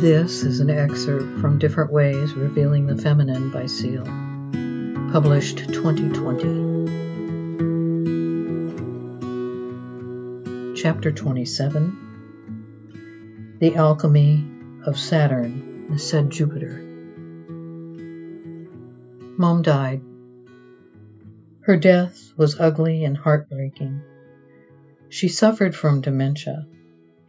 This is an excerpt from Different Ways Revealing the Feminine by Seal, published 2020. Chapter 27 The Alchemy of Saturn, said Jupiter. Mom died. Her death was ugly and heartbreaking. She suffered from dementia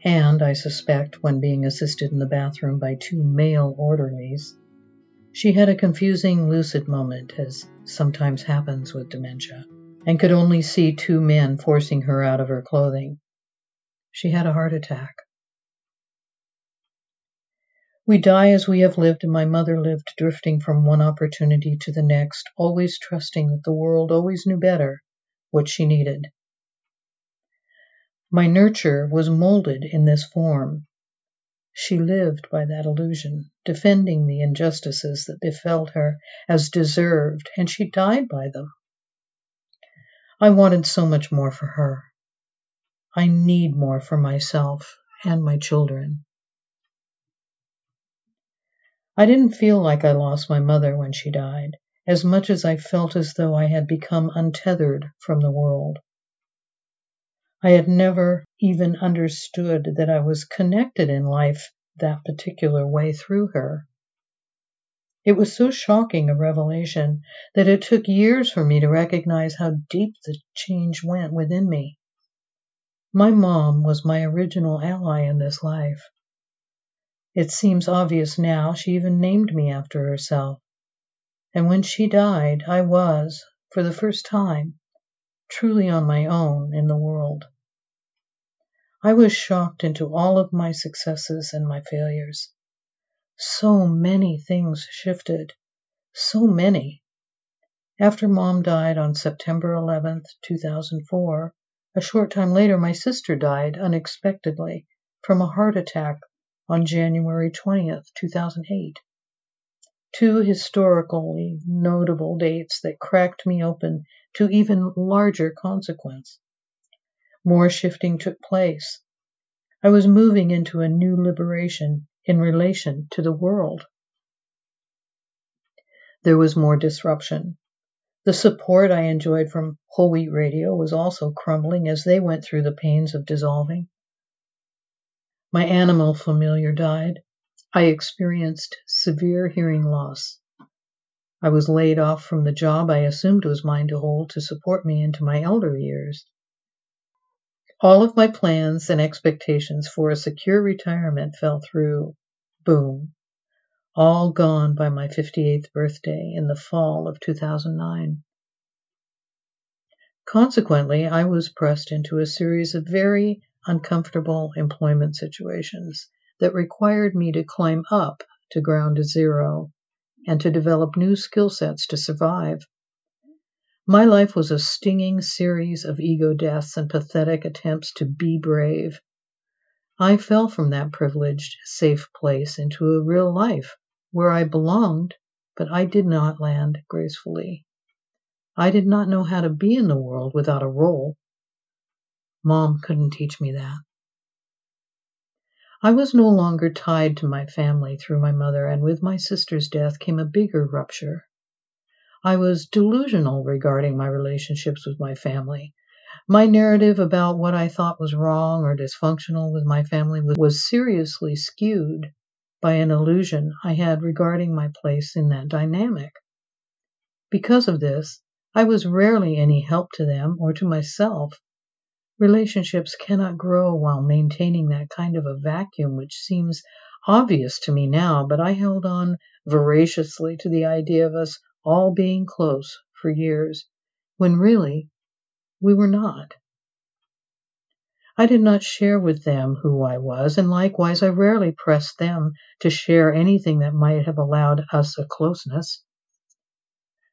and, I suspect, when being assisted in the bathroom by two male orderlies, she had a confusing lucid moment, as sometimes happens with dementia, and could only see two men forcing her out of her clothing. She had a heart attack. We die as we have lived, and my mother lived, drifting from one opportunity to the next, always trusting that the world always knew better what she needed. My nurture was molded in this form. She lived by that illusion, defending the injustices that befell her as deserved, and she died by them. I wanted so much more for her. I need more for myself and my children. I didn't feel like I lost my mother when she died, as much as I felt as though I had become untethered from the world. I had never even understood that I was connected in life that particular way through her. It was so shocking a revelation that it took years for me to recognize how deep the change went within me. My mom was my original ally in this life. It seems obvious now she even named me after herself. And when she died, I was, for the first time, truly on my own in the world. I was shocked into all of my successes and my failures. So many things shifted. So many. After mom died on September 11, 2004, a short time later, my sister died unexpectedly from a heart attack on January 20, 2008 two historically notable dates that cracked me open to even larger consequence. More shifting took place. I was moving into a new liberation in relation to the world. There was more disruption. The support I enjoyed from Whole Wheat Radio was also crumbling as they went through the pains of dissolving. My animal familiar died, I experienced severe hearing loss. I was laid off from the job I assumed was mine to hold to support me into my elder years. All of my plans and expectations for a secure retirement fell through. Boom. All gone by my 58th birthday in the fall of 2009. Consequently, I was pressed into a series of very uncomfortable employment situations that required me to climb up to ground zero and to develop new skill sets to survive. My life was a stinging series of ego deaths and pathetic attempts to be brave. I fell from that privileged, safe place into a real life where I belonged, but I did not land gracefully. I did not know how to be in the world without a role. Mom couldn't teach me that. I was no longer tied to my family through my mother, and with my sister's death came a bigger rupture. I was delusional regarding my relationships with my family. My narrative about what I thought was wrong or dysfunctional with my family was seriously skewed by an illusion I had regarding my place in that dynamic. Because of this, I was rarely any help to them or to myself Relationships cannot grow while maintaining that kind of a vacuum which seems obvious to me now, but I held on voraciously to the idea of us all being close for years, when really we were not. I did not share with them who I was, and likewise I rarely pressed them to share anything that might have allowed us a closeness.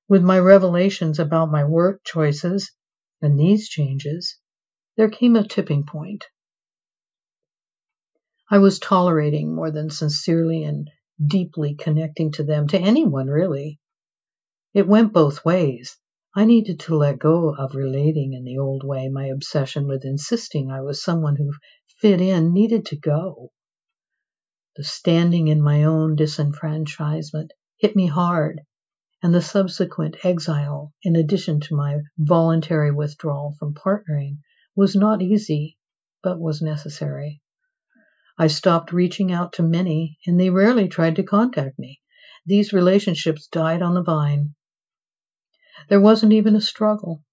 With my revelations about my work choices and these changes, there came a tipping point. I was tolerating more than sincerely and deeply connecting to them, to anyone really. It went both ways. I needed to let go of relating in the old way. My obsession with insisting I was someone who fit in needed to go. The standing in my own disenfranchisement hit me hard, and the subsequent exile, in addition to my voluntary withdrawal from partnering, was not easy, but was necessary. I stopped reaching out to many, and they rarely tried to contact me. These relationships died on the vine. There wasn't even a struggle.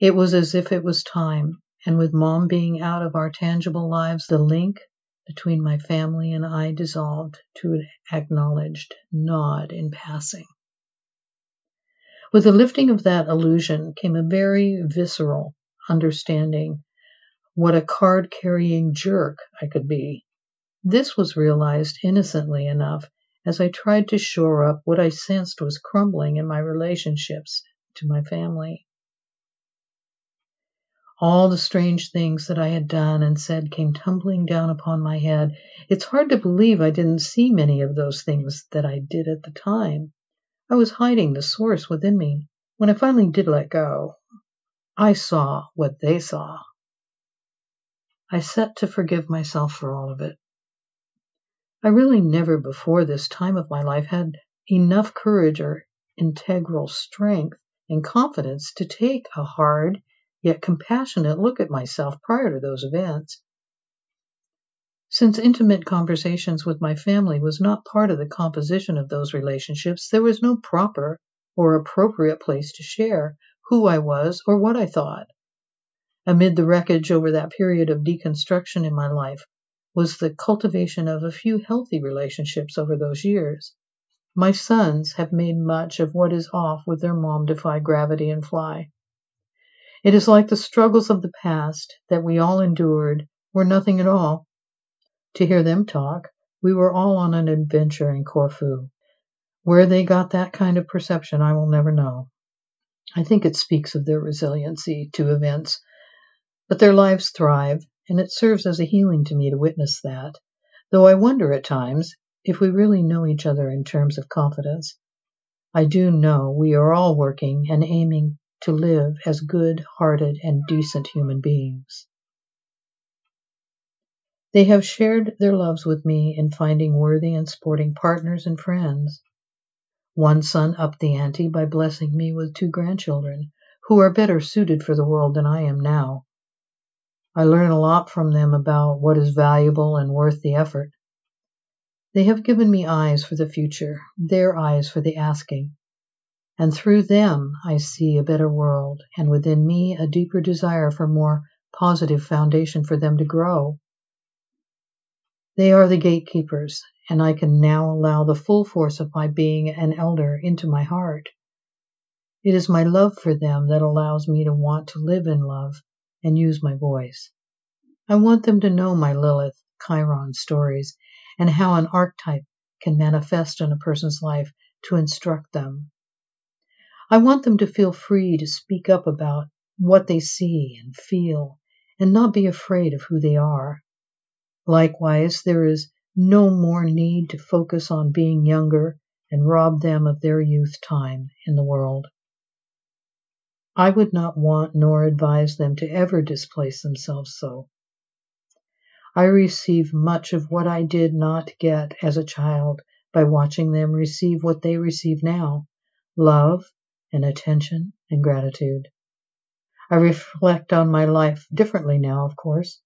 It was as if it was time, and with mom being out of our tangible lives, the link between my family and I dissolved to an acknowledged nod in passing. With the lifting of that illusion came a very visceral understanding what a card carrying jerk I could be. This was realized innocently enough as I tried to shore up what I sensed was crumbling in my relationships to my family. All the strange things that I had done and said came tumbling down upon my head. It's hard to believe I didn't see many of those things that I did at the time. I was hiding the source within me. When I finally did let go, I saw what they saw. I set to forgive myself for all of it. I really never before this time of my life had enough courage or integral strength and confidence to take a hard yet compassionate look at myself prior to those events. Since intimate conversations with my family was not part of the composition of those relationships, there was no proper or appropriate place to share who I was or what I thought amid the wreckage over that period of deconstruction in my life was the cultivation of a few healthy relationships over those years. My sons have made much of what is off with their mom defy gravity and fly. It is like the struggles of the past that we all endured were nothing at all. To hear them talk, we were all on an adventure in Corfu. Where they got that kind of perception, I will never know. I think it speaks of their resiliency to events but their lives thrive, and it serves as a healing to me to witness that, though I wonder at times if we really know each other in terms of confidence. I do know we are all working and aiming to live as good hearted and decent human beings. They have shared their loves with me in finding worthy and sporting partners and friends. One son upped the ante by blessing me with two grandchildren, who are better suited for the world than I am now. I learn a lot from them about what is valuable and worth the effort. They have given me eyes for the future, their eyes for the asking. And through them, I see a better world, and within me, a deeper desire for more positive foundation for them to grow. They are the gatekeepers, and I can now allow the full force of my being an elder into my heart. It is my love for them that allows me to want to live in love and use my voice. I want them to know my Lilith Chiron stories and how an archetype can manifest in a person's life to instruct them. I want them to feel free to speak up about what they see and feel and not be afraid of who they are. Likewise, there is no more need to focus on being younger and rob them of their youth time in the world. I would not want nor advise them to ever displace themselves so. I receive much of what I did not get as a child by watching them receive what they receive now love and attention and gratitude. I reflect on my life differently now, of course.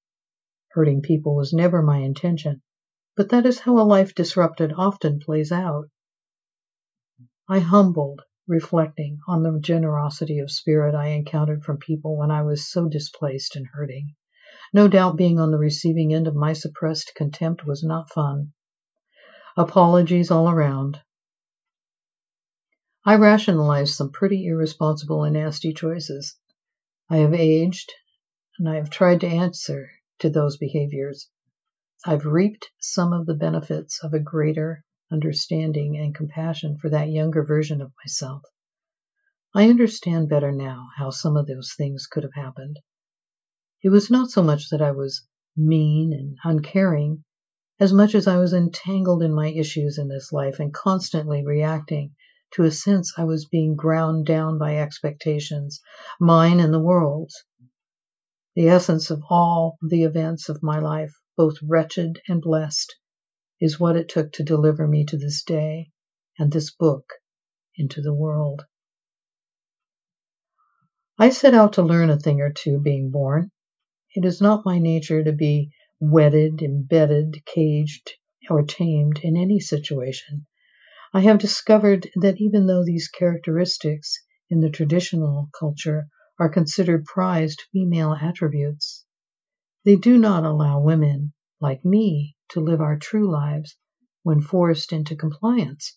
Hurting people was never my intention, but that is how a life disrupted often plays out. I humbled reflecting on the generosity of spirit I encountered from people when I was so displaced and hurting. No doubt being on the receiving end of my suppressed contempt was not fun. Apologies all around. I rationalized some pretty irresponsible and nasty choices. I have aged, and I have tried to answer to those behaviors. I've reaped some of the benefits of a greater understanding, and compassion for that younger version of myself. I understand better now how some of those things could have happened. It was not so much that I was mean and uncaring, as much as I was entangled in my issues in this life and constantly reacting to a sense I was being ground down by expectations, mine and the world's. The essence of all the events of my life, both wretched and blessed, is what it took to deliver me to this day and this book into the world. I set out to learn a thing or two being born. It is not my nature to be wedded, embedded, caged, or tamed in any situation. I have discovered that even though these characteristics in the traditional culture are considered prized female attributes, they do not allow women, like me, to live our true lives when forced into compliance.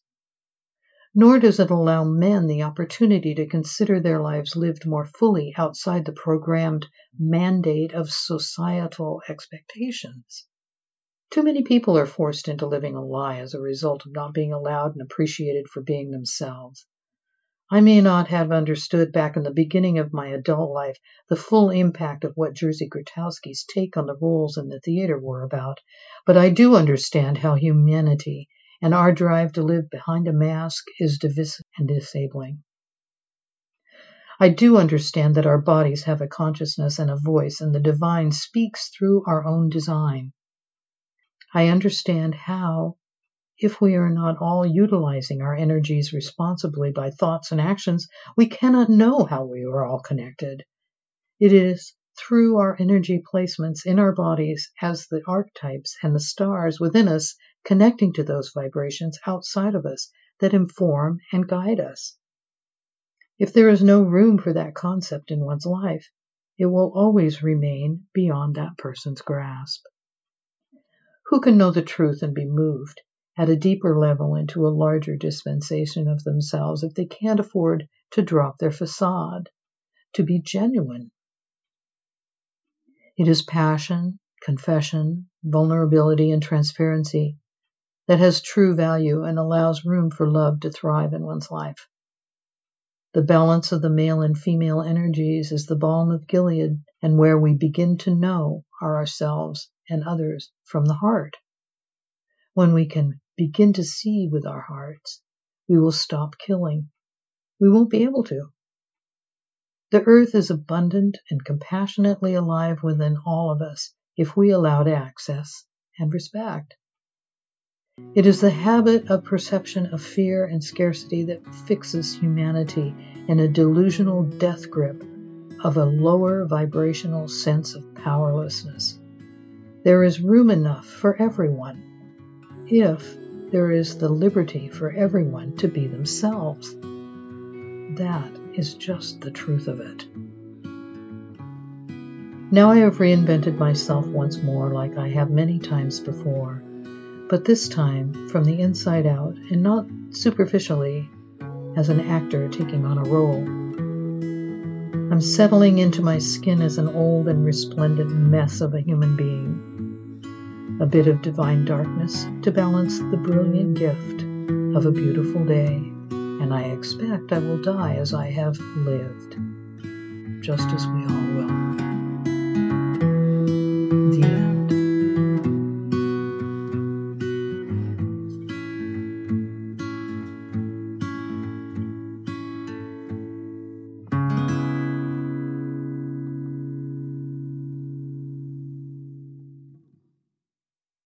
Nor does it allow men the opportunity to consider their lives lived more fully outside the programmed mandate of societal expectations. Too many people are forced into living a lie as a result of not being allowed and appreciated for being themselves. I may not have understood back in the beginning of my adult life the full impact of what Jerzy Grotowski's take on the roles in the theater were about, but I do understand how humanity and our drive to live behind a mask is divisive and disabling. I do understand that our bodies have a consciousness and a voice, and the divine speaks through our own design. I understand how if we are not all utilizing our energies responsibly by thoughts and actions, we cannot know how we are all connected. It is through our energy placements in our bodies as the archetypes and the stars within us connecting to those vibrations outside of us that inform and guide us. If there is no room for that concept in one's life, it will always remain beyond that person's grasp. Who can know the truth and be moved at a deeper level into a larger dispensation of themselves if they can't afford to drop their facade, to be genuine. It is passion, confession, vulnerability, and transparency that has true value and allows room for love to thrive in one's life. The balance of the male and female energies is the balm of Gilead, and where we begin to know ourselves and others from the heart. When we can begin to see with our hearts, we will stop killing. We won't be able to. The earth is abundant and compassionately alive within all of us if we allowed access and respect. It is the habit of perception of fear and scarcity that fixes humanity in a delusional death grip of a lower vibrational sense of powerlessness. There is room enough for everyone if there is the liberty for everyone to be themselves. That is just the truth of it. Now I have reinvented myself once more, like I have many times before, but this time from the inside out and not superficially as an actor taking on a role. I'm settling into my skin as an old and resplendent mess of a human being a bit of divine darkness to balance the brilliant gift of a beautiful day, and I expect I will die as I have lived, just as we all will.